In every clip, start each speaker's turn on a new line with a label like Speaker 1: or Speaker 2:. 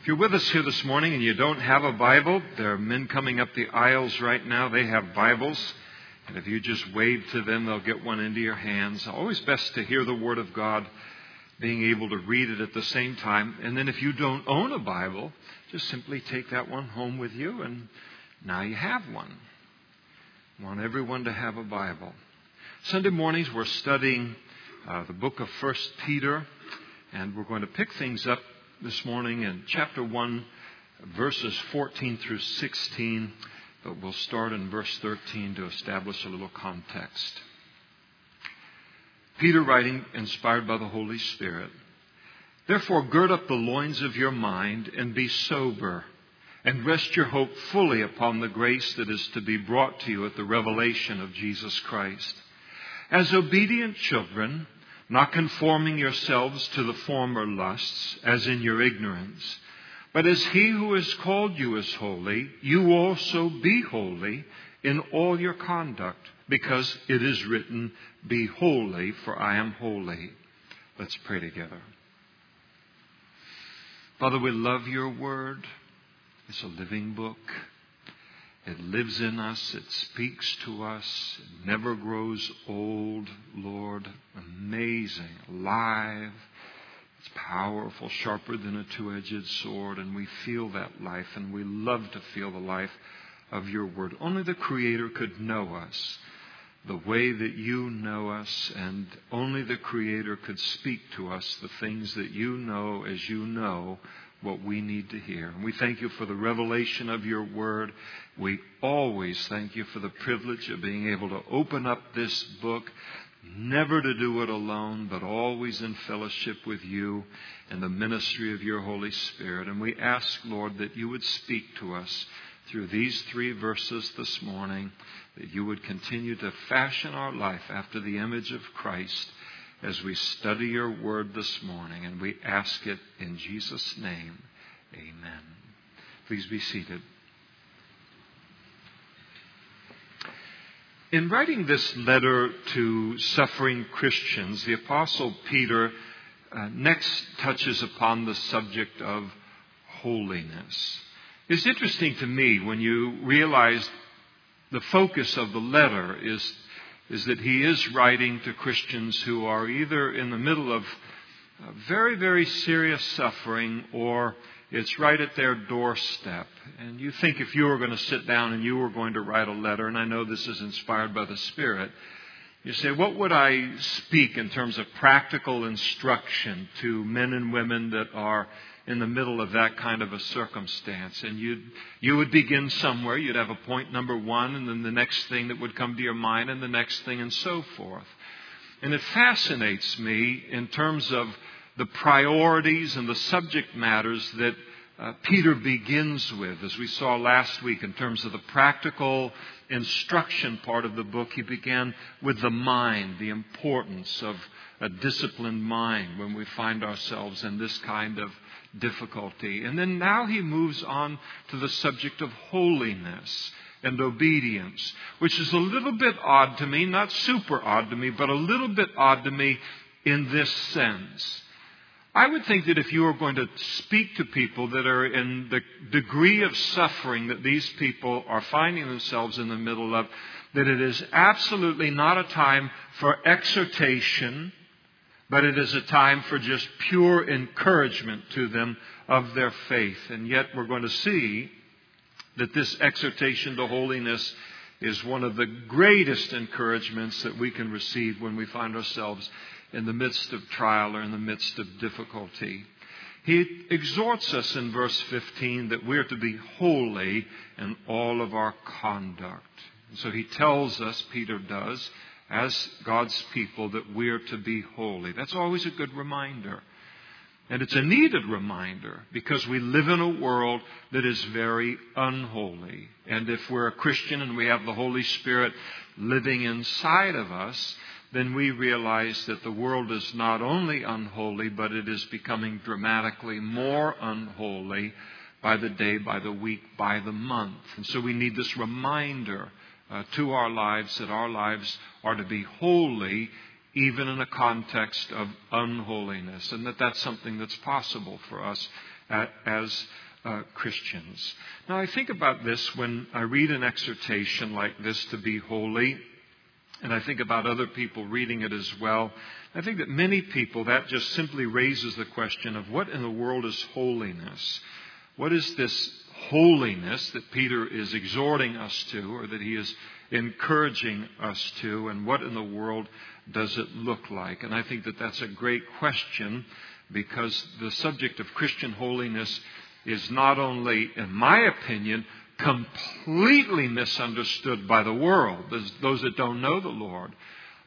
Speaker 1: If you're with us here this morning and you don't have a Bible, there are men coming up the aisles right now. They have Bibles. And if you just wave to them, they'll get one into your hands. Always best to hear the Word of God, being able to read it at the same time. And then if you don't own a Bible, just simply take that one home with you, and now you have one. I want everyone to have a Bible. Sunday mornings, we're studying uh, the book of First Peter, and we're going to pick things up this morning in chapter 1, verses 14 through 16, but we'll start in verse 13 to establish a little context. Peter writing, inspired by the Holy Spirit, Therefore, gird up the loins of your mind and be sober, and rest your hope fully upon the grace that is to be brought to you at the revelation of Jesus Christ. As obedient children, not conforming yourselves to the former lusts, as in your ignorance. But as he who has called you is holy, you also be holy in all your conduct, because it is written, Be holy, for I am holy. Let's pray together. Father, we love your word. It's a living book. It lives in us. It speaks to us. It never grows old, Lord. Amazing, alive. It's powerful, sharper than a two edged sword, and we feel that life, and we love to feel the life of your word. Only the Creator could know us the way that you know us, and only the Creator could speak to us the things that you know as you know what we need to hear. And we thank you for the revelation of your word. We always thank you for the privilege of being able to open up this book, never to do it alone, but always in fellowship with you and the ministry of your Holy Spirit. And we ask, Lord, that you would speak to us through these three verses this morning, that you would continue to fashion our life after the image of Christ as we study your word this morning, and we ask it in Jesus' name. Amen. Please be seated. In writing this letter to suffering Christians, the Apostle Peter uh, next touches upon the subject of holiness. It's interesting to me when you realize the focus of the letter is is that he is writing to Christians who are either in the middle of uh, very, very serious suffering or it's right at their doorstep. And you think if you were going to sit down and you were going to write a letter, and I know this is inspired by the Spirit, you say, what would I speak in terms of practical instruction to men and women that are in the middle of that kind of a circumstance. And you'd, you would begin somewhere. You'd have a point number one, and then the next thing that would come to your mind, and the next thing, and so forth. And it fascinates me in terms of the priorities and the subject matters that uh, Peter begins with, as we saw last week in terms of the practical instruction part of the book. He began with the mind, the importance of a disciplined mind when we find ourselves in this kind of difficulty. And then now he moves on to the subject of holiness and obedience, which is a little bit odd to me, not super odd to me, but a little bit odd to me in this sense. I would think that if you were going to speak to people that are in the degree of suffering that these people are finding themselves in the middle of, that it is absolutely not a time for exhortation but it is a time for just pure encouragement to them of their faith. And yet we're going to see that this exhortation to holiness is one of the greatest encouragements that we can receive when we find ourselves in the midst of trial or in the midst of difficulty. He exhorts us in verse 15 that we're to be holy in all of our conduct. so he tells us, Peter does, as God's people that we're to be holy. That's always a good reminder. And it's a needed reminder because we live in a world that is very unholy. And if we're a Christian and we have the Holy Spirit living inside of us, then we realize that the world is not only unholy, but it is becoming dramatically more unholy by the day, by the week, by the month. And so we need this reminder uh, to our lives that our lives are to be holy even in a context of unholiness, and that that's something that's possible for us as uh, Christians. Now, I think about this when I read an exhortation like this to be holy, and I think about other people reading it as well. I think that many people, that just simply raises the question of what in the world is holiness? What is this holiness that Peter is exhorting us to, or that he is encouraging us to, and what in the world does it look like? And I think that that's a great question because the subject of Christian holiness is not only, in my opinion, completely misunderstood by the world, those that don't know the Lord,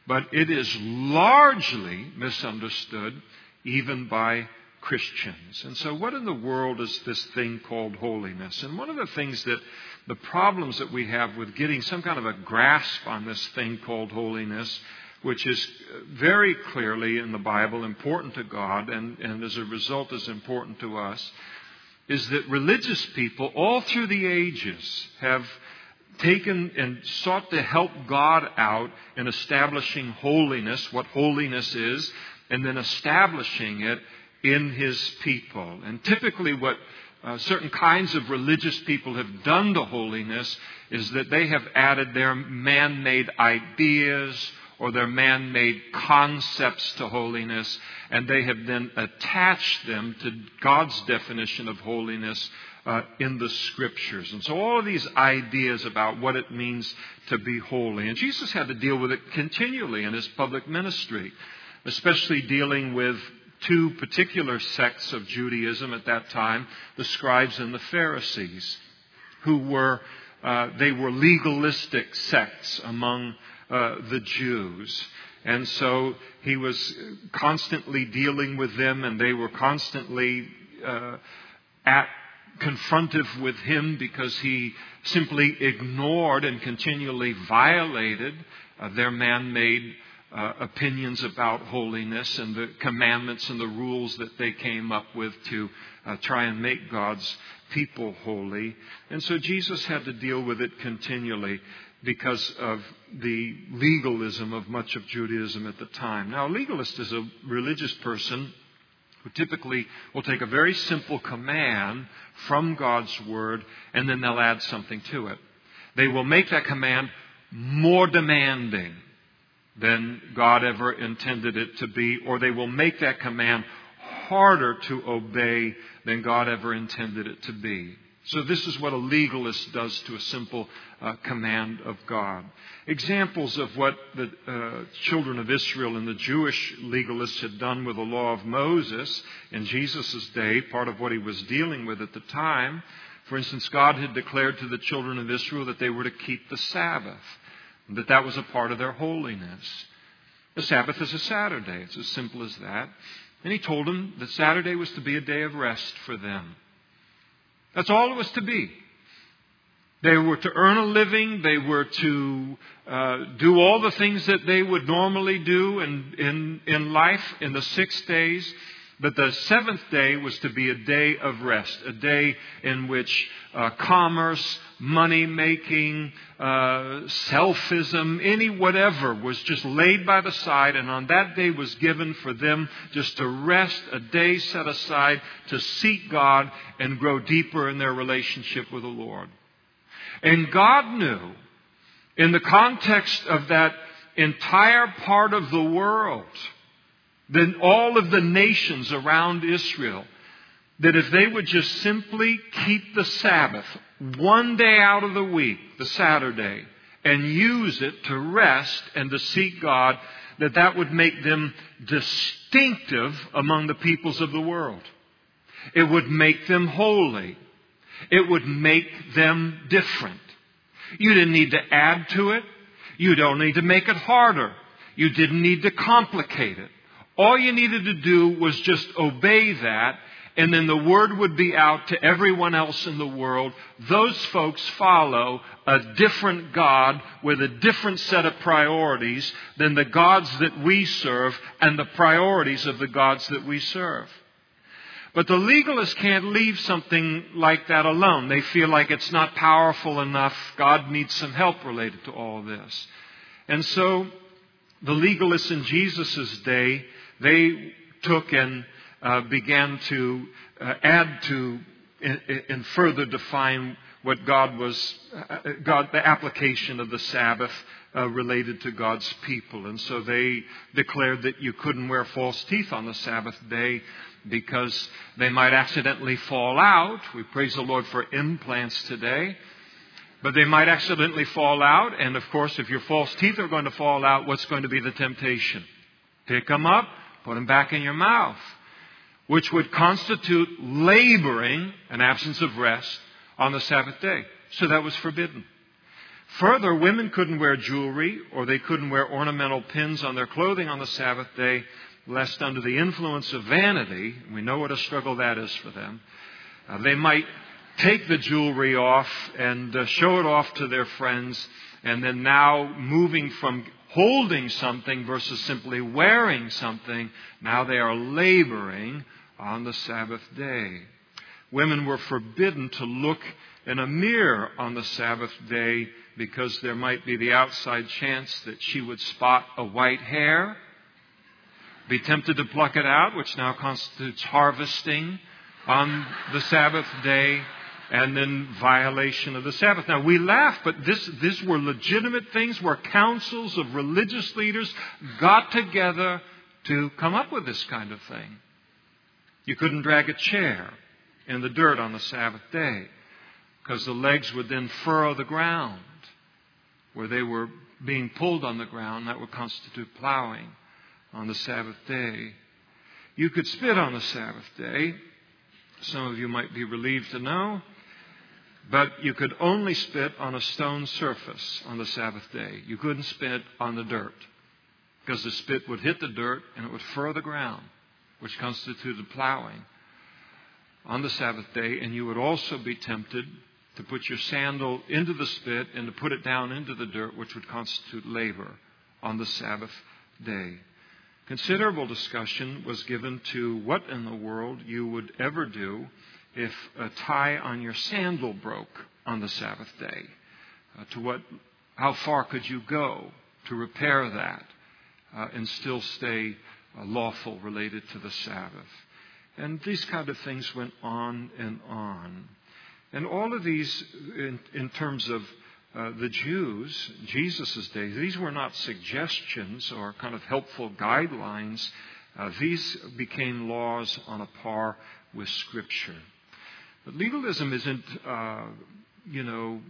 Speaker 1: but it is largely misunderstood even by Christians. And so, what in the world is this thing called holiness? And one of the things that the problems that we have with getting some kind of a grasp on this thing called holiness, which is very clearly in the Bible important to God and, and as a result is important to us, is that religious people all through the ages have taken and sought to help God out in establishing holiness, what holiness is, and then establishing it in his people. And typically, what uh, certain kinds of religious people have done to holiness is that they have added their man made ideas or their man made concepts to holiness, and they have then attached them to God's definition of holiness uh, in the scriptures. And so all of these ideas about what it means to be holy. And Jesus had to deal with it continually in his public ministry, especially dealing with two particular sects of Judaism at that time, the scribes and the Pharisees, who were, uh, they were legalistic sects among uh, the Jews. And so he was constantly dealing with them, and they were constantly uh, at confrontive with him because he simply ignored and continually violated uh, their man made uh, opinions about holiness and the commandments and the rules that they came up with to uh, try and make God's people holy. And so Jesus had to deal with it continually because of the legalism of much of Judaism at the time. Now, a legalist is a religious person who typically will take a very simple command from God's Word and then they'll add something to it. They will make that command more demanding than God ever intended it to be, or they will make that command harder to obey than God ever intended it to be. So, this is what a legalist does to a simple uh, command of God. Examples of what the uh, children of Israel and the Jewish legalists had done with the law of Moses in Jesus' day, part of what he was dealing with at the time. For instance, God had declared to the children of Israel that they were to keep the Sabbath that that was a part of their holiness. The Sabbath is a Saturday. It's as simple as that. And he told them that Saturday was to be a day of rest for them. That's all it was to be. They were to earn a living. They were to uh, do all the things that they would normally do in, in, in life in the six days. But the seventh day was to be a day of rest, a day in which uh, commerce, money making, uh, selfism, any whatever was just laid by the side, and on that day was given for them just to rest, a day set aside to seek God and grow deeper in their relationship with the Lord. And God knew, in the context of that entire part of the world, than all of the nations around Israel that if they would just simply keep the Sabbath one day out of the week, the Saturday, and use it to rest and to seek God, that that would make them distinctive among the peoples of the world. It would make them holy. It would make them different. You didn't need to add to it. You don't need to make it harder. You didn't need to complicate it. All you needed to do was just obey that, and then the word would be out to everyone else in the world. Those folks follow a different God with a different set of priorities than the gods that we serve and the priorities of the gods that we serve. But the legalists can't leave something like that alone. They feel like it's not powerful enough. God needs some help related to all this. And so The legalists in Jesus' day, they took and uh, began to uh, add to and further define what God was, uh, God, the application of the Sabbath uh, related to God's people. And so they declared that you couldn't wear false teeth on the Sabbath day because they might accidentally fall out. We praise the Lord for implants today. But they might accidentally fall out, and of course, if your false teeth are going to fall out, what's going to be the temptation? Pick them up, put them back in your mouth, which would constitute laboring, an absence of rest, on the Sabbath day. So that was forbidden. Further, women couldn't wear jewelry or they couldn't wear ornamental pins on their clothing on the Sabbath day, lest under the influence of vanity, we know what a struggle that is for them, uh, they might take the jewelry off and uh, show it off to their friends, and then now moving from holding something versus simply wearing something, now they are laboring on the Sabbath day. Women were forbidden to look in a mirror on the Sabbath day because there might be the outside chance that she would spot a white hair, be tempted to pluck it out, which now constitutes harvesting on the Sabbath day, and then violation of the Sabbath. Now we laugh, but this, these were legitimate things where councils of religious leaders got together to come up with this kind of thing. You couldn't drag a chair in the dirt on the Sabbath day because the legs would then furrow the ground where they were being pulled on the ground. That would constitute plowing on the Sabbath day. You could spit on the Sabbath day. Some of you might be relieved to know. But you could only spit on a stone surface on the Sabbath day. You couldn't spit on the dirt because the spit would hit the dirt and it would furrow the ground, which constituted plowing on the Sabbath day. And you would also be tempted to put your sandal into the spit and to put it down into the dirt, which would constitute labor on the Sabbath day. Considerable discussion was given to what in the world you would ever do if a tie on your sandal broke on the Sabbath day? Uh, to what, how far could you go to repair that uh, and still stay lawful related to the Sabbath? And these kind of things went on and on. And all of these, in, in terms of uh, the Jews, Jesus' day, these were not suggestions or kind of helpful guidelines. Uh, these became laws on a par with Scripture. But legalism isn't, uh, you know,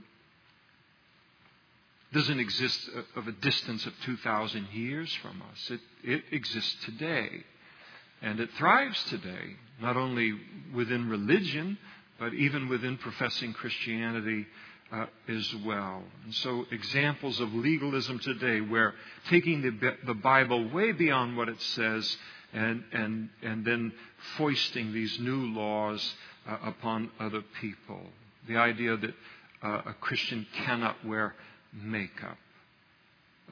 Speaker 1: doesn't exist of a distance of 2,000 years from us. It, it exists today. And it thrives today, not only within religion, but even within professing Christianity uh, as well. And so, examples of legalism today, where taking the, the Bible way beyond what it says and, and, and then foisting these new laws uh, upon other people. The idea that uh, a Christian cannot wear makeup.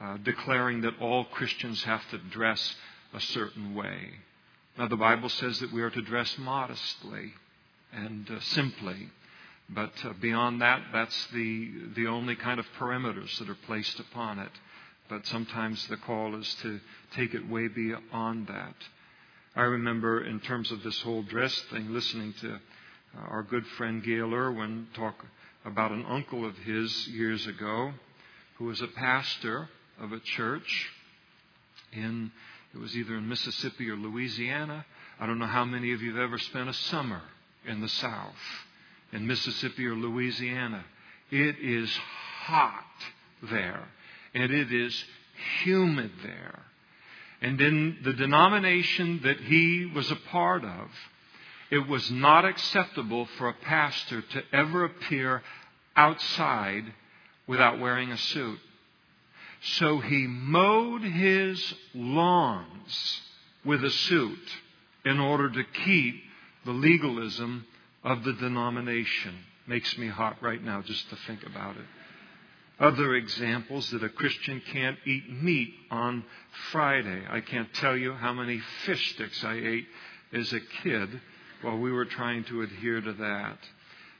Speaker 1: Uh, declaring that all Christians have to dress a certain way. Now, the Bible says that we are to dress modestly and uh, simply, but uh, beyond that, that's the, the only kind of parameters that are placed upon it. But sometimes the call is to take it way beyond that. I remember, in terms of this whole dress thing, listening to our good friend Gayle Erwin talk about an uncle of his years ago who was a pastor of a church in, it was either in Mississippi or Louisiana. I don't know how many of you have ever spent a summer in the South, in Mississippi or Louisiana. It is hot there, and it is humid there. And in the denomination that he was a part of, it was not acceptable for a pastor to ever appear outside without wearing a suit. So he mowed his lawns with a suit in order to keep the legalism of the denomination. Makes me hot right now just to think about it. Other examples that a Christian can't eat meat on Friday. I can't tell you how many fish sticks I ate as a kid while we were trying to adhere to that.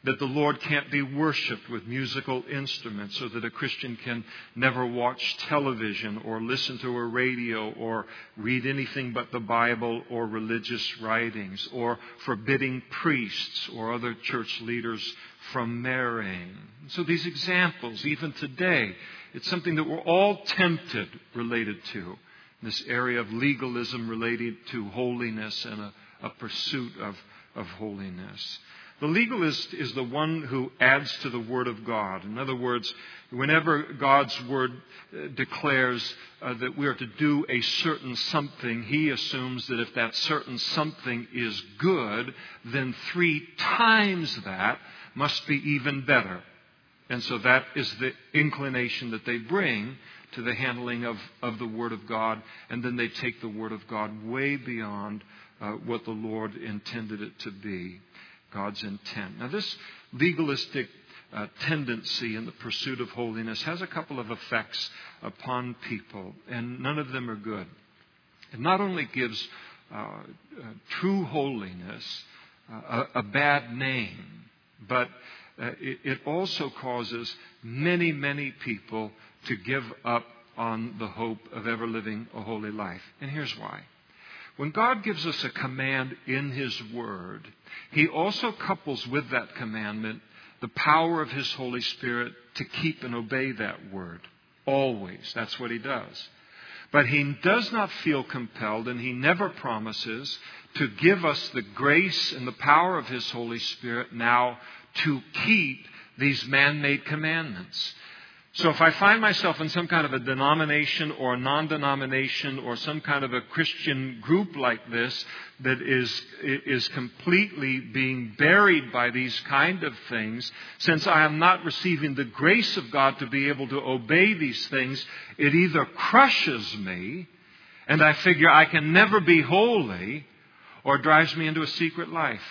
Speaker 1: That the Lord can't be worshiped with musical instruments, so that a Christian can never watch television or listen to a radio or read anything but the Bible or religious writings, or forbidding priests or other church leaders from marrying. So these examples, even today, it's something that we're all tempted related to. This area of legalism related to holiness and a, a pursuit of, of holiness. The legalist is the one who adds to the Word of God. In other words, whenever God's Word uh, declares uh, that we are to do a certain something, he assumes that if that certain something is good, then three times that must be even better. And so that is the inclination that they bring to the handling of, of the Word of God, and then they take the Word of God way beyond uh, what the Lord intended it to be. God's intent. Now, this legalistic uh, tendency in the pursuit of holiness has a couple of effects upon people, and none of them are good. It not only gives uh, uh, true holiness uh, a, a, bad name, but uh, it, it also causes many, many people to give up on the hope of ever living a holy life. And here's why. When God gives us a command in His Word, He also couples with that commandment the power of His Holy Spirit to keep and obey that Word. Always. That's what He does. But He does not feel compelled, and He never promises to give us the grace and the power of His Holy Spirit now to keep these man made commandments. So if I find myself in some kind of a denomination or a non denomination or some kind of a Christian group like this that is, is completely being buried by these kind of things, since I am not receiving the grace of God to be able to obey these things, it either crushes me and I figure I can never be holy or drives me into a secret life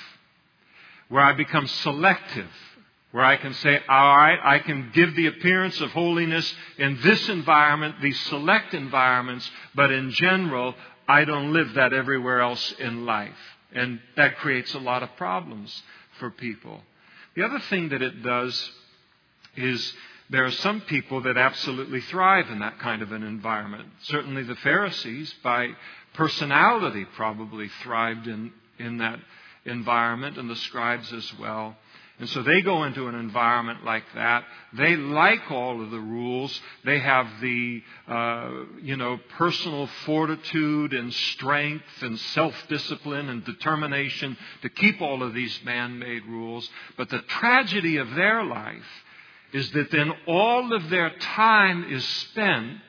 Speaker 1: where I become selective where I can say, all right, I can give the appearance of holiness in this environment, these select environments, but in general, I don't live that everywhere else in life. And that creates a lot of problems for people. The other thing that it does is there are some people that absolutely thrive in that kind of an environment. Certainly the Pharisees, by personality, probably thrived in, in that environment, and the scribes as well. And so they go into an environment like that. They like all of the rules. They have the, uh, you know, personal fortitude and strength and self-discipline and determination to keep all of these man-made rules. But the tragedy of their life is that then all of their time is spent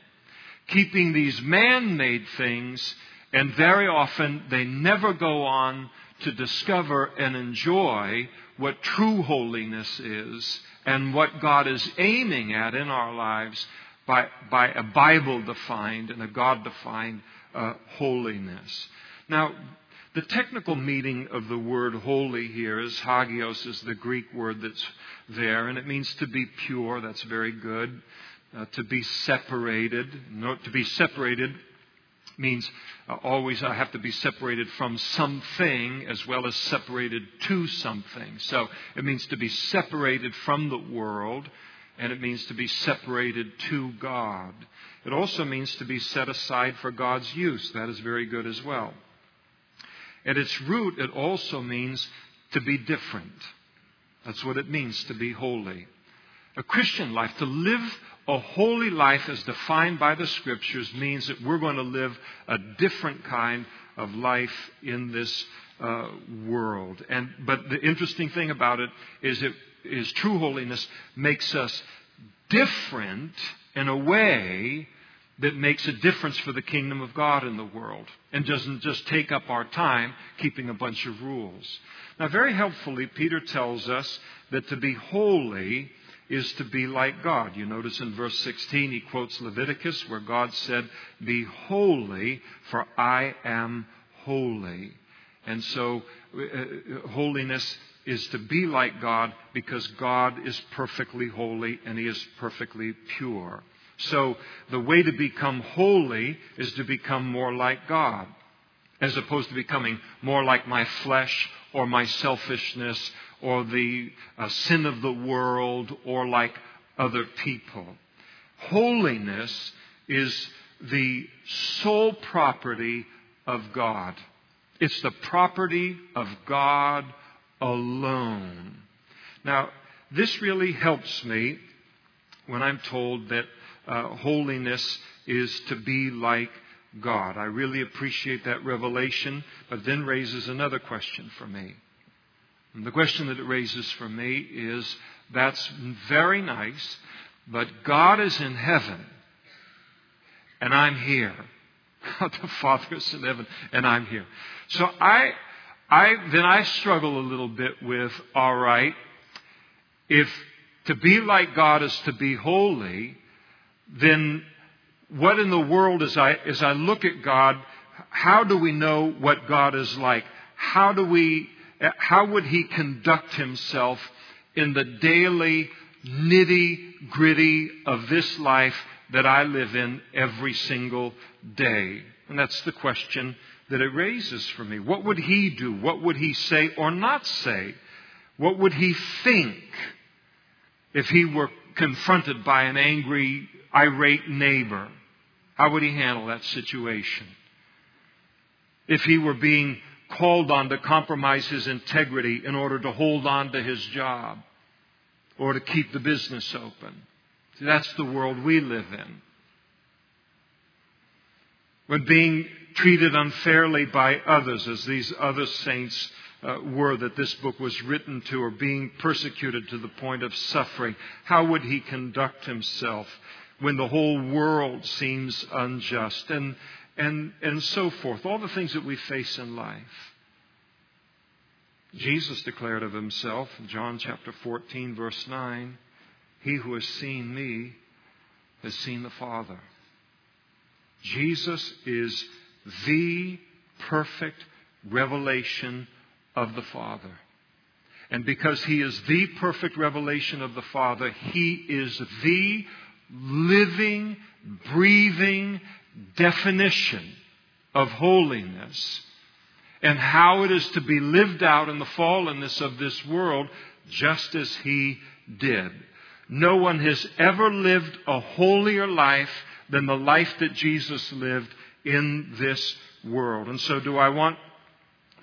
Speaker 1: keeping these man-made things and very often they never go on to discover and enjoy what true holiness is and what God is aiming at in our lives by, by a Bible defined and a God defined uh, holiness. Now, the technical meaning of the word holy here is hagios, is the Greek word that's there, and it means to be pure. That's very good. Uh, to be separated. No, to be separated means uh, always I have to be separated from something as well as separated to something. So it means to be separated from the world, and it means to be separated to God. It also means to be set aside for God's use. That is very good as well. At its root, it also means to be different. That's what it means to be holy. A Christian life, to live a holy life as defined by the scriptures means that we're going to live a different kind of life in this uh, world. And but the interesting thing about it is it is true holiness makes us different in a way that makes a difference for the kingdom of God in the world and doesn't just take up our time keeping a bunch of rules. Now, very helpfully, Peter tells us that to be holy is to be like God. You notice in verse 16 he quotes Leviticus where God said, Be holy, for I am holy. And so uh, holiness is to be like God because God is perfectly holy and he is perfectly pure. So the way to become holy is to become more like God as opposed to becoming more like my flesh or my selfishness or the uh, sin of the world or like other people. Holiness is the sole property of God. It's the property of God alone. Now, this really helps me when I'm told that uh, holiness is to be like God. I really appreciate that revelation, but then raises another question for me. And the question that it raises for me is that's very nice, but God is in heaven, and I'm here. the Father is in heaven, and I'm here. So I, I, then I struggle a little bit with, all right, if to be like God is to be holy, then what in the world, as I, as I look at God, how do we know what God is like? How do we, how would He conduct Himself in the daily nitty gritty of this life that I live in every single day? And that's the question that it raises for me. What would He do? What would He say or not say? What would He think if He were confronted by an angry, irate neighbor? How would he handle that situation? If he were being called on to compromise his integrity in order to hold on to his job or to keep the business open. See, that's the world we live in. When being treated unfairly by others, as these other saints uh, were that this book was written to, or being persecuted to the point of suffering, how would he conduct himself? When the whole world seems unjust, and, and, and so forth. All the things that we face in life. Jesus declared of himself in John chapter 14, verse 9 He who has seen me has seen the Father. Jesus is the perfect revelation of the Father. And because He is the perfect revelation of the Father, He is the living, breathing definition of holiness and how it is to be lived out in the fallenness of this world just as he did. No one has ever lived a holier life than the life that Jesus lived in this world. And so do I want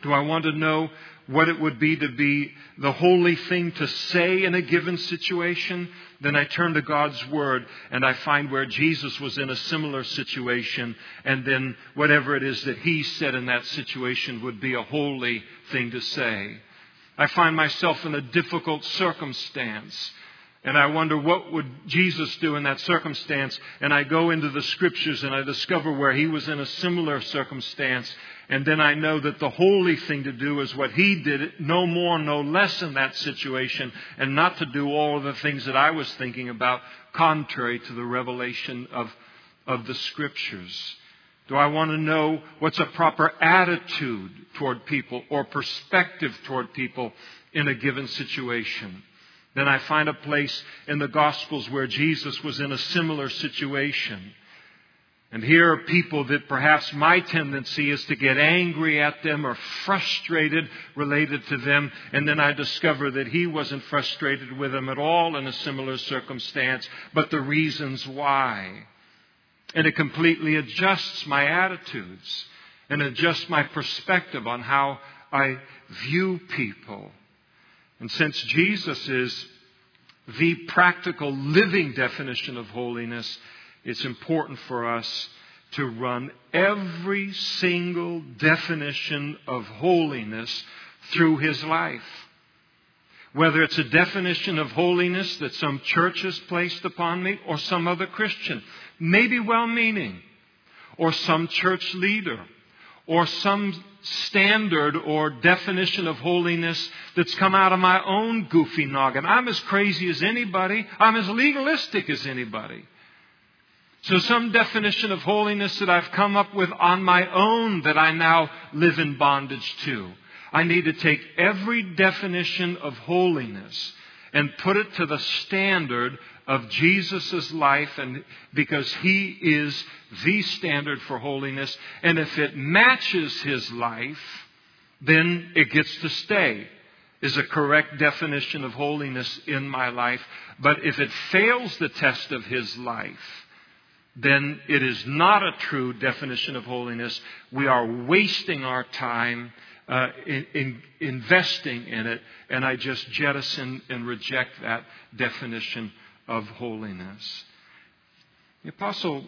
Speaker 1: do I want to know what it would be to be the holy thing to say in a given situation, then I turn to God's Word and I find where Jesus was in a similar situation, and then whatever it is that He said in that situation would be a holy thing to say. I find myself in a difficult circumstance. And I wonder what would Jesus do in that circumstance? And I go into the scriptures and I discover where he was in a similar circumstance and then I know that the holy thing to do is what he did, no more, no less in that situation, and not to do all of the things that I was thinking about, contrary to the revelation of, of the scriptures. Do I want to know what's a proper attitude toward people or perspective toward people in a given situation? Then I find a place in the Gospels where Jesus was in a similar situation. And here are people that perhaps my tendency is to get angry at them or frustrated related to them. And then I discover that he wasn't frustrated with them at all in a similar circumstance, but the reasons why. And it completely adjusts my attitudes and adjusts my perspective on how I view people. And since Jesus is the practical living definition of holiness, it's important for us to run every single definition of holiness through his life. Whether it's a definition of holiness that some church has placed upon me or some other Christian, maybe well meaning, or some church leader, or some standard or definition of holiness that's come out of my own goofy noggin. I'm as crazy as anybody. I'm as legalistic as anybody. So, some definition of holiness that I've come up with on my own that I now live in bondage to. I need to take every definition of holiness and put it to the standard of Jesus' life and because he is the standard for holiness. And if it matches his life, then it gets to stay is a correct definition of holiness in my life. But if it fails the test of his life, then it is not a true definition of holiness. We are wasting our time uh, in, in investing in it, and I just jettison and reject that definition of holiness. The Apostle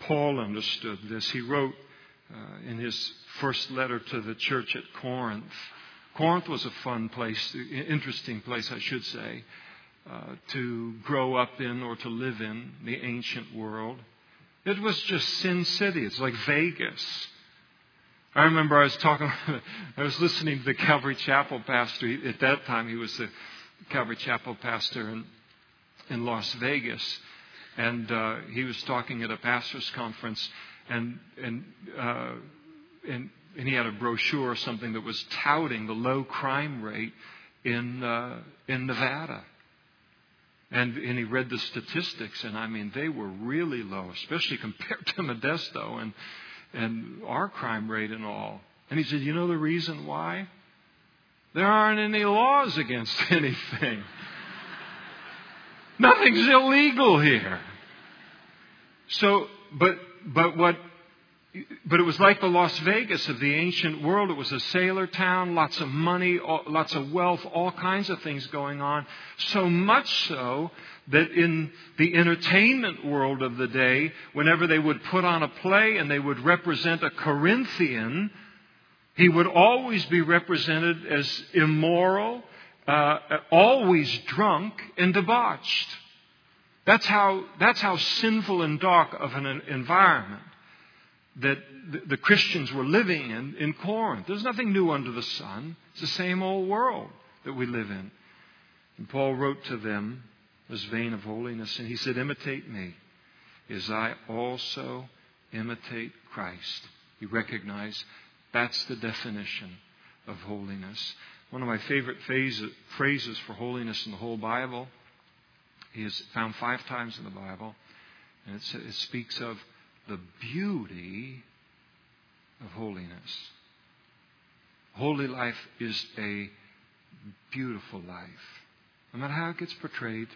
Speaker 1: Paul understood this. He wrote uh, in his first letter to the church at Corinth. Corinth was a fun place, interesting place, I should say, uh, to grow up in or to live in the ancient world. It was just Sin City. It's like Vegas. I remember I was talking, I was listening to the Calvary Chapel pastor. At that time, he was the Calvary Chapel pastor in, in Las Vegas. And uh, he was talking at a pastor's conference, and, and, uh, and, and he had a brochure or something that was touting the low crime rate in, uh, in Nevada. And, and he read the statistics, and I mean, they were really low, especially compared to Modesto and, and our crime rate and all. And he said, You know the reason why? There aren't any laws against anything. Nothing's illegal here. So, but, but what but it was like the Las Vegas of the ancient world. It was a sailor town, lots of money, lots of wealth, all kinds of things going on. So much so that in the entertainment world of the day, whenever they would put on a play and they would represent a Corinthian, he would always be represented as immoral, uh, always drunk and debauched. That's how, that's how sinful and dark of an environment that the Christians were living in in Corinth. There's nothing new under the sun. It's the same old world that we live in. And Paul wrote to them this vein of holiness, and he said, Imitate me as I also imitate Christ. He recognized that's the definition of holiness. One of my favorite phrases for holiness in the whole Bible is found five times in the Bible, and it speaks of the beauty of holiness. Holy life is a beautiful life. No matter how it gets portrayed,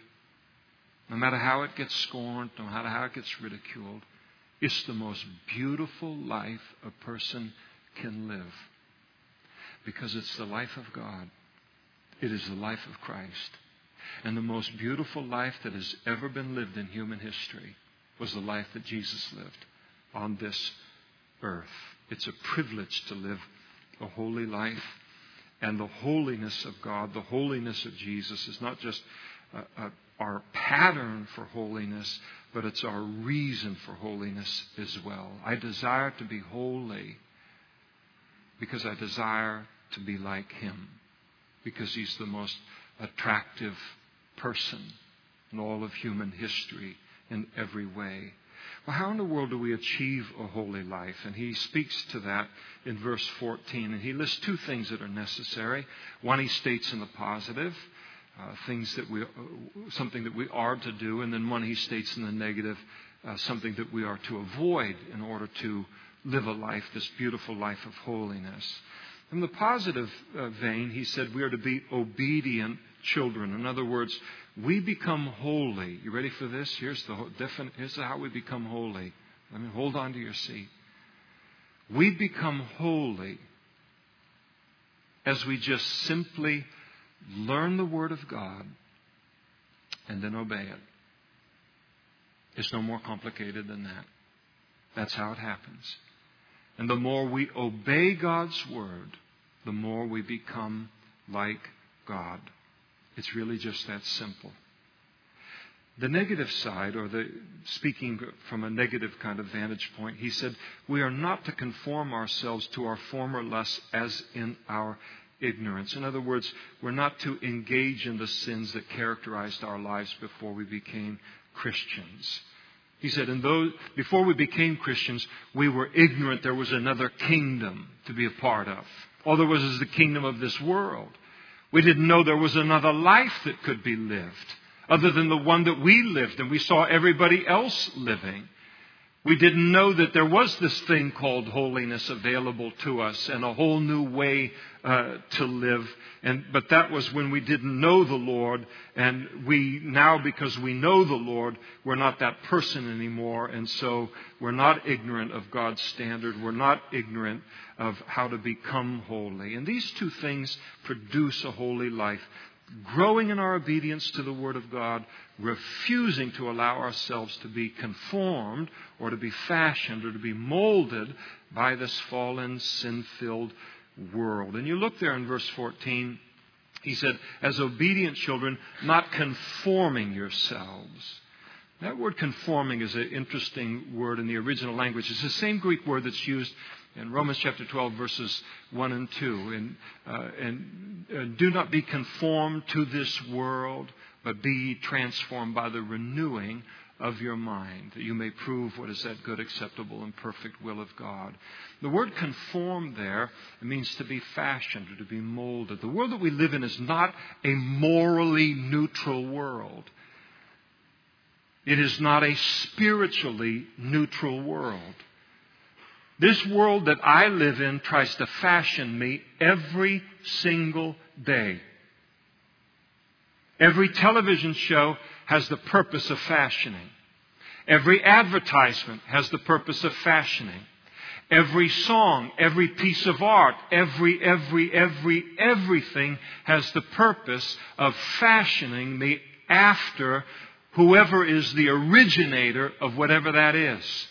Speaker 1: no matter how it gets scorned, no matter how it gets ridiculed, it's the most beautiful life a person can live. Because it's the life of God. It is the life of Christ. And the most beautiful life that has ever been lived in human history was the life that Jesus lived on this earth. It's a privilege to live a holy life. And the holiness of God, the holiness of Jesus, is not just uh, uh, our pattern for holiness, but it's our reason for holiness as well. I desire to be holy because I desire to be like Him, because He's the most attractive person in all of human history in every way. Well, how in the world do we achieve a holy life? And he speaks to that in verse 14. And he lists two things that are necessary. One, he states in the positive, uh, things that we, uh, something that we are to do. And then one, he states in the negative, uh, something that we are to avoid in order to live a life, this beautiful life of holiness. In the positive uh, vein, he said we are to be obedient children. In other words, we become holy. You ready for this? Here's the definite, here's how we become holy. Let me hold on to your seat. We become holy as we just simply learn the Word of God and then obey it. It's no more complicated than that. That's how it happens. And the more we obey God's Word, the more we become like God. It's really just that simple. The negative side, or the speaking from a negative kind of vantage point, he said, We are not to conform ourselves to our former lusts as in our ignorance. In other words, we're not to engage in the sins that characterized our lives before we became Christians. He said, and those, before we became Christians, we were ignorant there was another kingdom to be a part of. All there was is the kingdom of this world. We didn't know there was another life that could be lived other than the one that we lived and we saw everybody else living. We didn't know that there was this thing called holiness available to us and a whole new way uh, to live. And, but that was when we didn't know the Lord. And we now, because we know the Lord, we're not that person anymore. And so we're not ignorant of God's standard. We're not ignorant of how to become holy. And these two things produce a holy life growing in our obedience to the Word of God, refusing to allow ourselves to be conformed or to be fashioned or to be molded by this fallen, sin filled world. And you look there in verse 14, he said, as obedient children, not conforming yourselves. That word conforming is an interesting word in the original language. It's the same Greek word that's used in Romans chapter 12, verses 1 and 2. And, uh, and uh, do not be conformed to this world, but be transformed by the renewing of your mind, that you may prove what is that good, acceptable, and perfect will of God. The word conform there means to be fashioned or to be molded. The world that we live in is not a morally neutral world. It is not a spiritually neutral world. This world that I live in tries to fashion me every single day. Every television show has the purpose of fashioning. Every advertisement has the purpose of fashioning. Every song, every piece of art, every, every, every, everything has the purpose of fashioning me after whoever is the originator of whatever that is.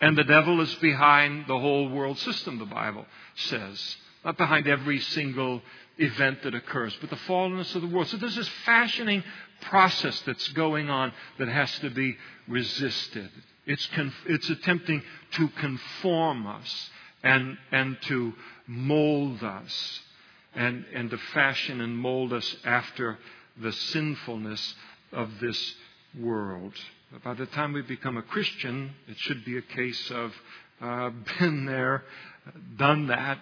Speaker 1: And the devil is behind the whole world system, the Bible says. Not behind every single event that occurs, but the fallenness of the world. So there's this fashioning process that's going on that has to be resisted. It's, conf- it's attempting to conform us and, and to mold us and, and to fashion and mold us after the sinfulness of this world. By the time we become a Christian, it should be a case of uh, been there, done that.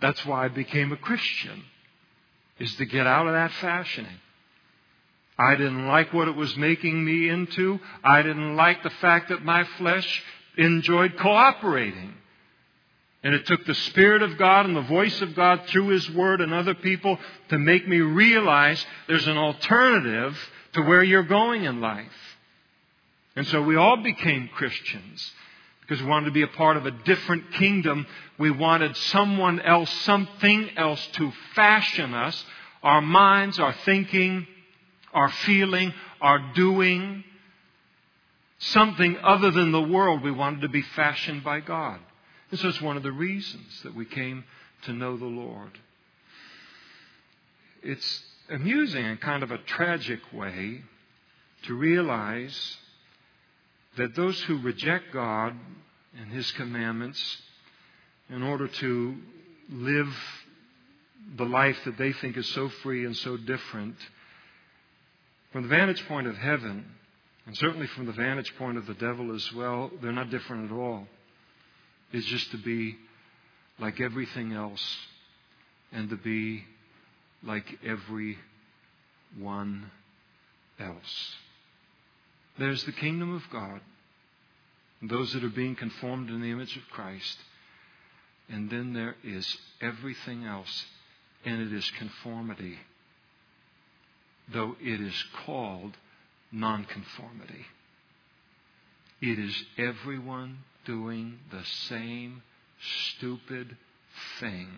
Speaker 1: That's why I became a Christian, is to get out of that fashioning. I didn't like what it was making me into. I didn't like the fact that my flesh enjoyed cooperating. And it took the Spirit of God and the voice of God through His Word and other people to make me realize there's an alternative to where you're going in life. And so we all became Christians because we wanted to be a part of a different kingdom. We wanted someone else, something else to fashion us, our minds, our thinking, our feeling, our doing. Something other than the world we wanted to be fashioned by God. This was one of the reasons that we came to know the Lord. It's amusing and kind of a tragic way to realize that those who reject God and His commandments in order to live the life that they think is so free and so different, from the vantage point of heaven, and certainly from the vantage point of the devil as well, they're not different at all. It's just to be like everything else and to be like everyone else. There's the kingdom of God, those that are being conformed in the image of Christ. And then there is everything else, and it is conformity, though it is called nonconformity. It is everyone doing the same stupid thing,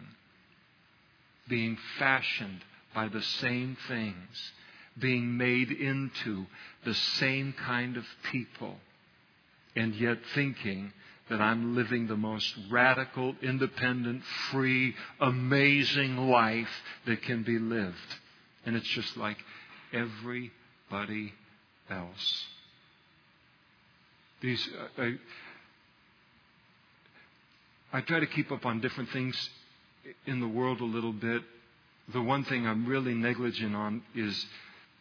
Speaker 1: being fashioned by the same things being made into the same kind of people, and yet thinking that I'm living the most radical, independent, free, amazing life that can be lived. And it's just like everybody else. These, uh, I, I try to keep up on different things in the world a little bit. The one thing I'm really negligent on is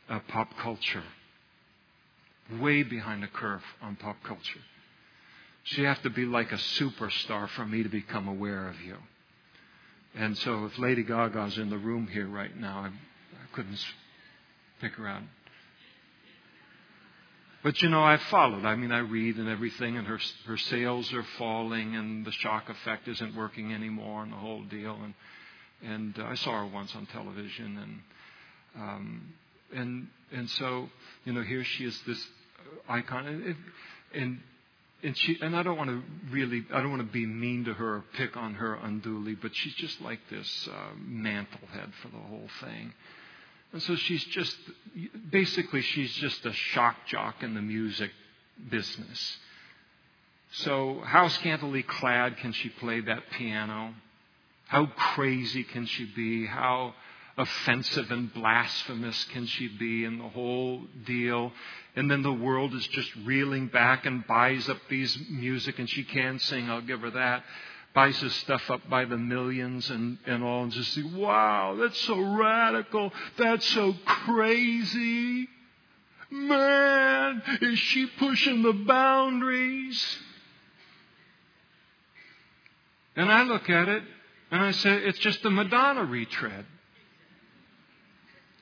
Speaker 1: uh, pop culture. Way behind the curve on pop culture. So you have to be like a superstar for me to become aware of you. And so if Lady Gaga's in the room here right now, I, I couldn't pick her out. But you know, I followed. I mean, I read and everything, and her her sales are falling, and the shock effect isn't working anymore, and the whole deal. And and uh, I saw her once on television, and um, and and so you know, here she is, this icon, and and and she and I don't want to really I don't want to be mean to her or pick on her unduly, but she's just like this uh, mantle head for the whole thing. And so she's just, basically, she's just a shock jock in the music business. So, how scantily clad can she play that piano? How crazy can she be? How offensive and blasphemous can she be in the whole deal? And then the world is just reeling back and buys up these music, and she can sing, I'll give her that buys his stuff up by the millions and, and all, and just say, wow, that's so radical. That's so crazy. Man, is she pushing the boundaries? And I look at it and I say, it's just a Madonna retread.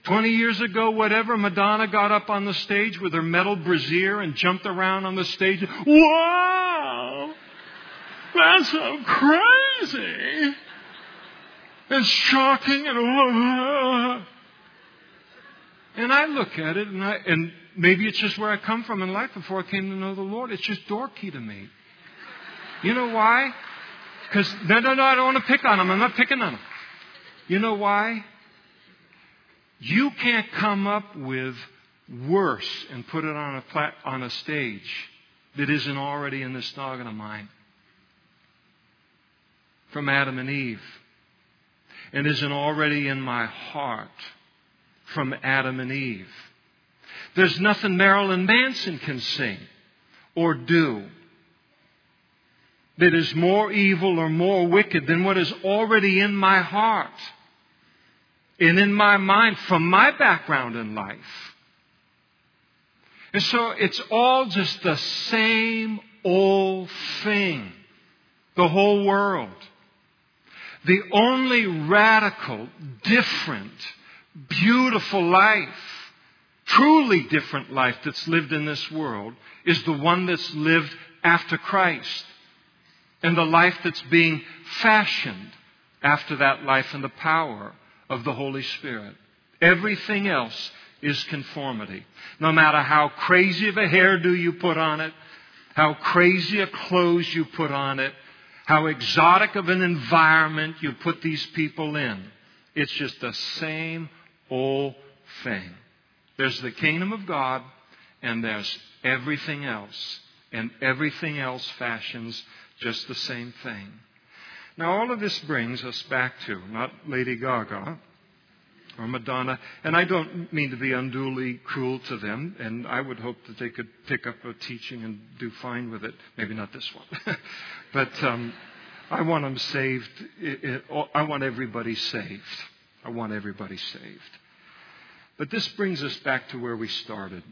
Speaker 1: 20 years ago, whatever, Madonna got up on the stage with her metal brassiere and jumped around on the stage. Wow! That's so crazy. It's shocking and uh, and I look at it and I and maybe it's just where I come from in life before I came to know the Lord. It's just dorky to me. You know why? Because no, no, no, I don't want to pick on them. I'm not picking on them. You know why? You can't come up with worse and put it on a plat- on a stage that isn't already in this noggin of mine from Adam and Eve and isn't already in my heart from Adam and Eve. There's nothing Marilyn Manson can sing or do that is more evil or more wicked than what is already in my heart and in my mind from my background in life. And so it's all just the same old thing. The whole world. The only radical, different, beautiful life, truly different life that's lived in this world is the one that's lived after Christ. And the life that's being fashioned after that life and the power of the Holy Spirit. Everything else is conformity. No matter how crazy of a hairdo you put on it, how crazy a clothes you put on it, how exotic of an environment you put these people in. It's just the same old thing. There's the kingdom of God, and there's everything else. And everything else fashions just the same thing. Now, all of this brings us back to not Lady Gaga, or Madonna. And I don't mean to be unduly cruel to them, and I would hope that they could pick up a teaching and do fine with it. Maybe not this one. but um, I want them saved. I want everybody saved. I want everybody saved. But this brings us back to where we started.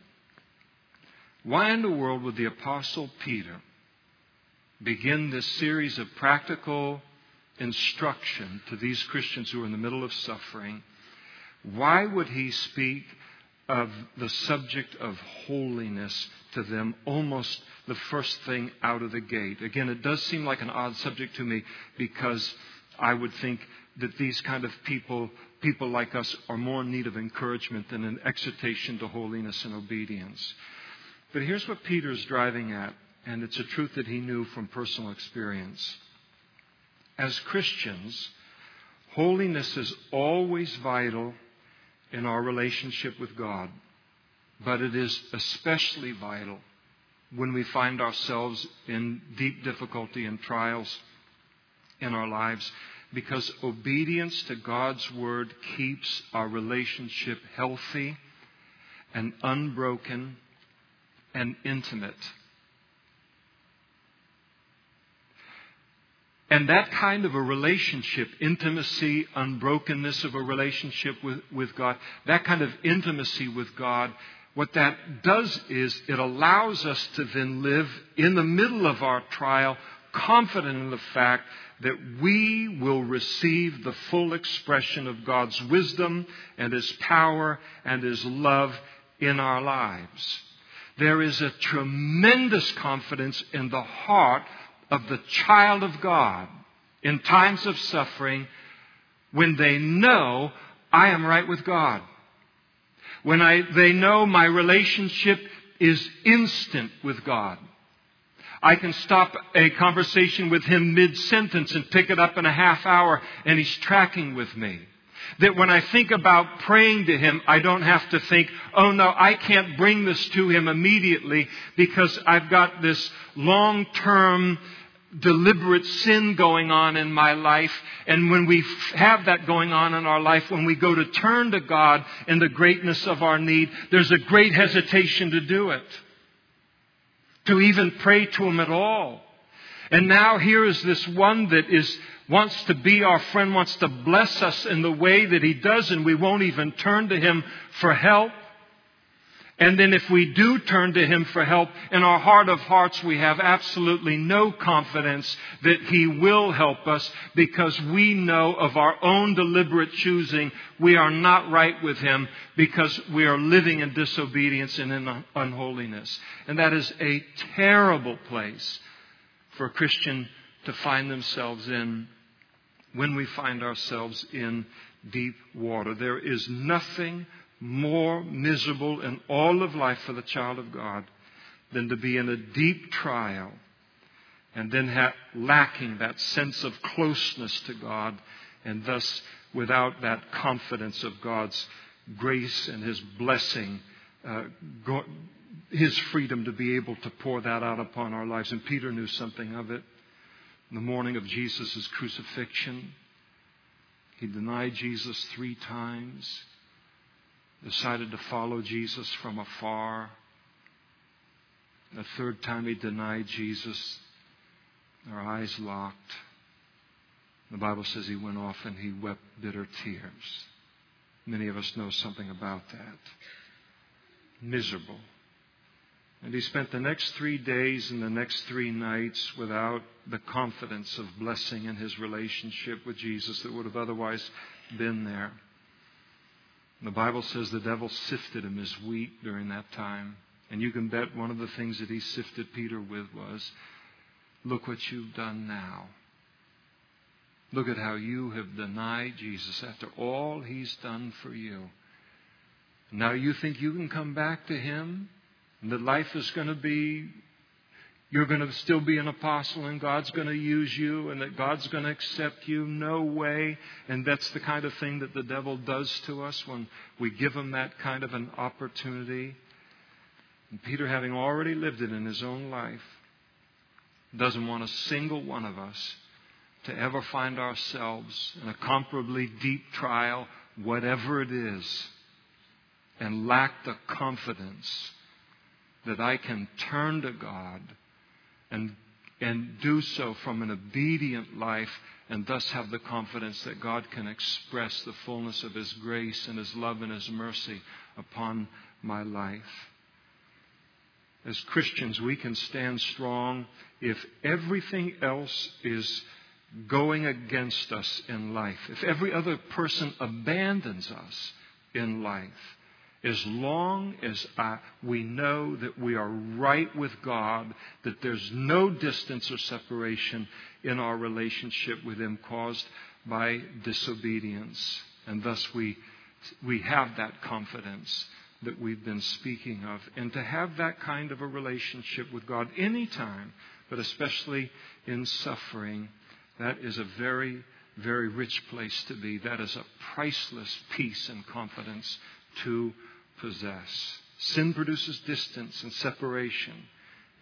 Speaker 1: Why in the world would the Apostle Peter begin this series of practical instruction to these Christians who are in the middle of suffering why would he speak of the subject of holiness to them almost the first thing out of the gate? Again, it does seem like an odd subject to me because I would think that these kind of people, people like us, are more in need of encouragement than an exhortation to holiness and obedience. But here's what Peter's driving at, and it's a truth that he knew from personal experience. As Christians, holiness is always vital in our relationship with God. But it is especially vital when we find ourselves in deep difficulty and trials in our lives because obedience to God's Word keeps our relationship healthy and unbroken and intimate. And that kind of a relationship, intimacy, unbrokenness of a relationship with, with God, that kind of intimacy with God, what that does is it allows us to then live in the middle of our trial, confident in the fact that we will receive the full expression of God's wisdom and His power and His love in our lives. There is a tremendous confidence in the heart of the child of God in times of suffering when they know I am right with God. When I, they know my relationship is instant with God. I can stop a conversation with him mid sentence and pick it up in a half hour and he's tracking with me. That when I think about praying to him, I don't have to think, oh no, I can't bring this to him immediately because I've got this long term deliberate sin going on in my life. And when we have that going on in our life, when we go to turn to God in the greatness of our need, there's a great hesitation to do it. To even pray to Him at all. And now here is this one that is, wants to be our friend, wants to bless us in the way that He does, and we won't even turn to Him for help. And then if we do turn to Him for help, in our heart of hearts, we have absolutely no confidence that He will help us because we know of our own deliberate choosing we are not right with Him because we are living in disobedience and in unholiness. And that is a terrible place for a Christian to find themselves in when we find ourselves in deep water. There is nothing more miserable in all of life for the child of God than to be in a deep trial and then lacking that sense of closeness to God and thus without that confidence of God's grace and His blessing, uh, go- His freedom to be able to pour that out upon our lives. And Peter knew something of it. In the morning of Jesus' crucifixion, he denied Jesus three times decided to follow Jesus from afar. The third time he denied Jesus, their eyes locked. The Bible says he went off and he wept bitter tears. Many of us know something about that. Miserable. And he spent the next three days and the next three nights without the confidence of blessing in his relationship with Jesus that would have otherwise been there. The Bible says the devil sifted him as wheat during that time. And you can bet one of the things that he sifted Peter with was look what you've done now. Look at how you have denied Jesus after all he's done for you. Now you think you can come back to him and that life is going to be you're going to still be an apostle and God's going to use you and that God's going to accept you. No way. And that's the kind of thing that the devil does to us when we give him that kind of an opportunity. And Peter, having already lived it in his own life, doesn't want a single one of us to ever find ourselves in a comparably deep trial, whatever it is, and lack the confidence that I can turn to God and, and do so from an obedient life and thus have the confidence that God can express the fullness of His grace and His love and His mercy upon my life. As Christians, we can stand strong if everything else is going against us in life, if every other person abandons us in life as long as I, we know that we are right with God, that there's no distance or separation in our relationship with Him caused by disobedience. And thus we, we have that confidence that we've been speaking of. And to have that kind of a relationship with God anytime, but especially in suffering, that is a very, very rich place to be. That is a priceless peace and confidence to possess. Sin produces distance and separation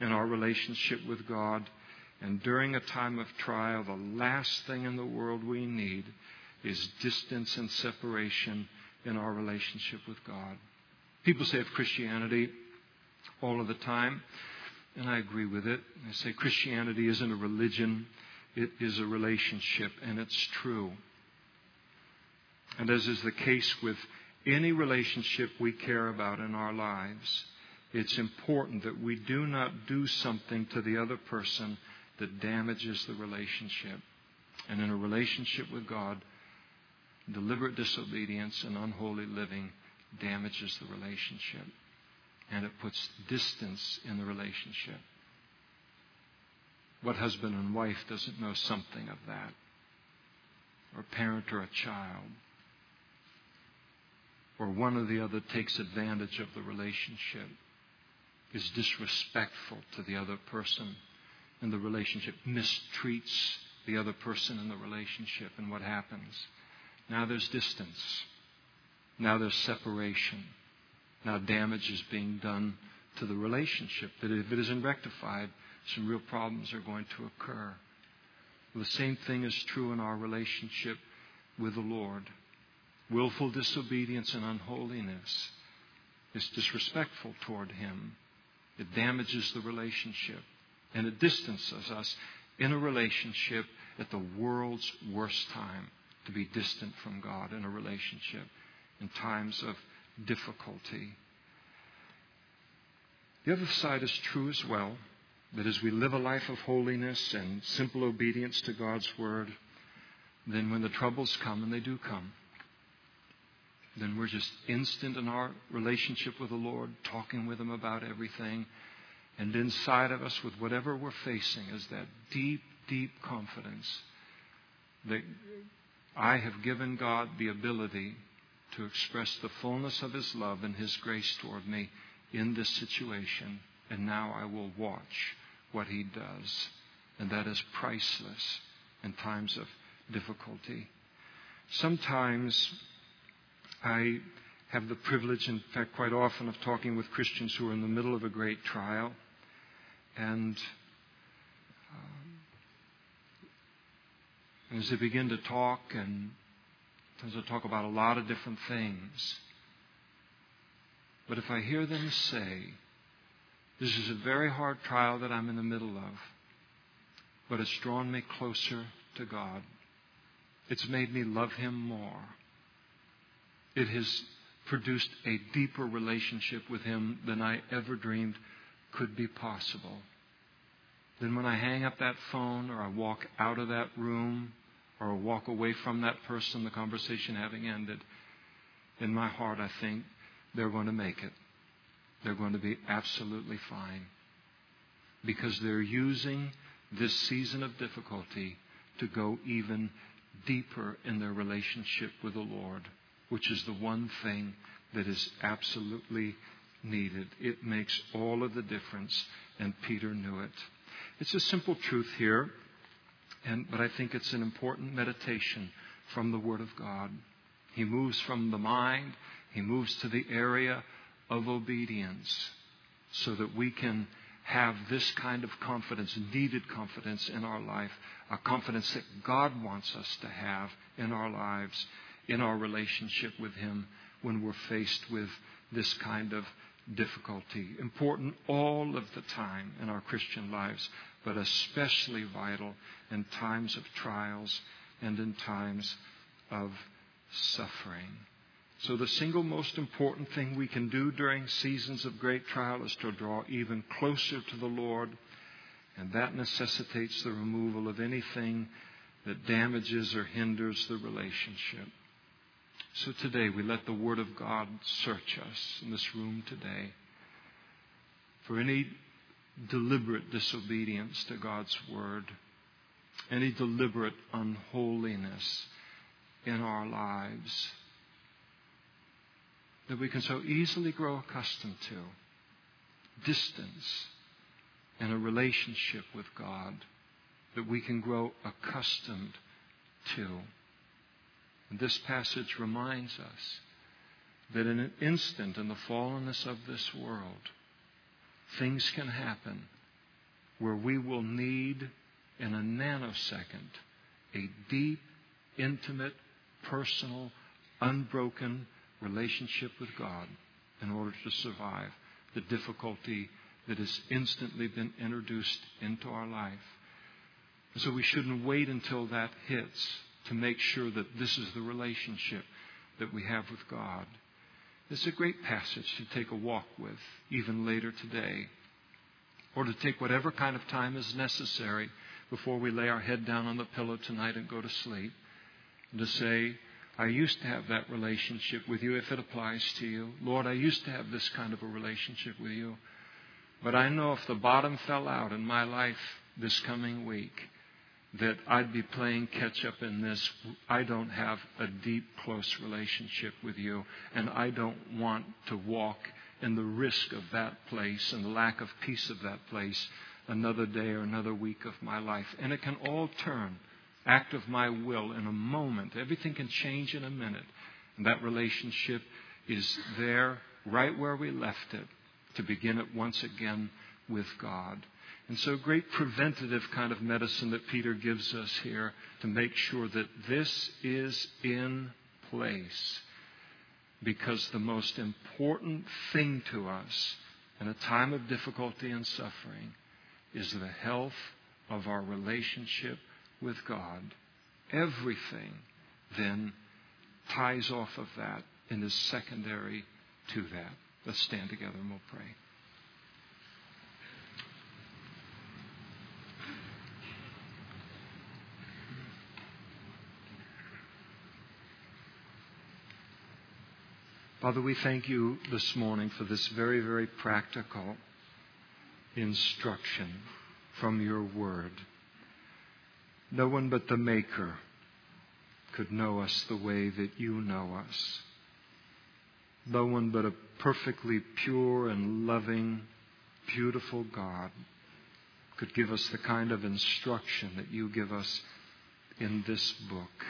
Speaker 1: in our relationship with God. And during a time of trial, the last thing in the world we need is distance and separation in our relationship with God. People say of Christianity all of the time, and I agree with it. They say Christianity isn't a religion, it is a relationship, and it's true. And as is the case with any relationship we care about in our lives, it's important that we do not do something to the other person that damages the relationship. And in a relationship with God, deliberate disobedience and unholy living damages the relationship. and it puts distance in the relationship. What husband and wife doesn't know something of that? Or parent or a child? Or one or the other takes advantage of the relationship, is disrespectful to the other person in the relationship, mistreats the other person in the relationship, and what happens? Now there's distance. Now there's separation. Now damage is being done to the relationship that if it isn't rectified, some real problems are going to occur. The same thing is true in our relationship with the Lord. Willful disobedience and unholiness is disrespectful toward Him. It damages the relationship and it distances us in a relationship at the world's worst time to be distant from God in a relationship in times of difficulty. The other side is true as well that as we live a life of holiness and simple obedience to God's Word, then when the troubles come, and they do come, then we're just instant in our relationship with the Lord, talking with Him about everything. And inside of us, with whatever we're facing, is that deep, deep confidence that I have given God the ability to express the fullness of His love and His grace toward me in this situation. And now I will watch what He does. And that is priceless in times of difficulty. Sometimes I have the privilege, in fact, quite often, of talking with Christians who are in the middle of a great trial. And um, as they begin to talk, and as they talk about a lot of different things, but if I hear them say, This is a very hard trial that I'm in the middle of, but it's drawn me closer to God, it's made me love Him more it has produced a deeper relationship with Him than I ever dreamed could be possible. Then, when I hang up that phone or I walk out of that room or I walk away from that person, the conversation having ended, in my heart I think they're going to make it. They're going to be absolutely fine. Because they're using this season of difficulty to go even deeper in their relationship with the Lord which is the one thing that is absolutely needed. It makes all of the difference, and Peter knew it. It's a simple truth here, and, but I think it's an important meditation from the Word of God. He moves from the mind, he moves to the area of obedience so that we can have this kind of confidence, needed confidence in our life, a confidence that God wants us to have in our lives in our relationship with Him when we're faced with this kind of difficulty. Important all of the time in our Christian lives, but especially vital in times of trials and in times of suffering. So, the single most important thing we can do during seasons of great trial is to draw even closer to the Lord, and that necessitates the removal of anything that damages or hinders the relationship. So today we let the Word of God search us in this room today for any deliberate disobedience to God's Word, any deliberate unholiness in our lives that we can so easily grow accustomed to. Distance in a relationship with God that we can grow accustomed to. And this passage reminds us that in an instant in the fallenness of this world, things can happen where we will need in a nanosecond a deep, intimate, personal, unbroken relationship with God in order to survive the difficulty that has instantly been introduced into our life. So we shouldn't wait until that hits to make sure that this is the relationship that we have with God. It's a great passage to take a walk with, even later today, or to take whatever kind of time is necessary before we lay our head down on the pillow tonight and go to sleep, and to say, I used to have that relationship with you, if it applies to you. Lord, I used to have this kind of a relationship with you. But I know if the bottom fell out in my life this coming week, that I'd be playing catch up in this. I don't have a deep, close relationship with you, and I don't want to walk in the risk of that place and the lack of peace of that place another day or another week of my life. And it can all turn, act of my will in a moment. Everything can change in a minute. And that relationship is there right where we left it to begin it once again with God. And so, great preventative kind of medicine that Peter gives us here to make sure that this is in place. Because the most important thing to us in a time of difficulty and suffering is the health of our relationship with God. Everything then ties off of that and is secondary to that. Let's stand together and we'll pray. Father, we thank you this morning for this very, very practical instruction from your word. No one but the Maker could know us the way that you know us. No one but a perfectly pure and loving, beautiful God could give us the kind of instruction that you give us in this book.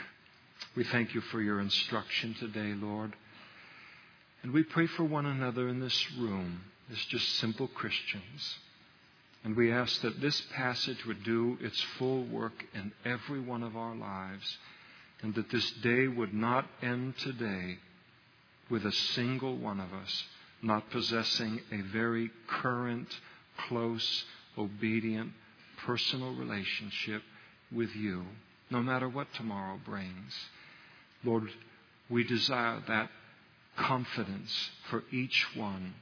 Speaker 1: We thank you for your instruction today, Lord. And we pray for one another in this room as just simple Christians. And we ask that this passage would do its full work in every one of our lives, and that this day would not end today with a single one of us not possessing a very current, close, obedient, personal relationship with you, no matter what tomorrow brings. Lord, we desire that confidence for each one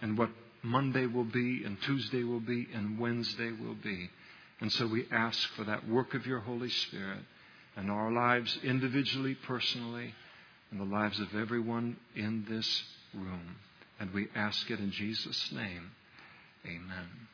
Speaker 1: and what Monday will be, and Tuesday will be, and Wednesday will be. And so we ask for that work of your Holy Spirit in our lives individually, personally, and the lives of everyone in this room. And we ask it in Jesus' name. Amen.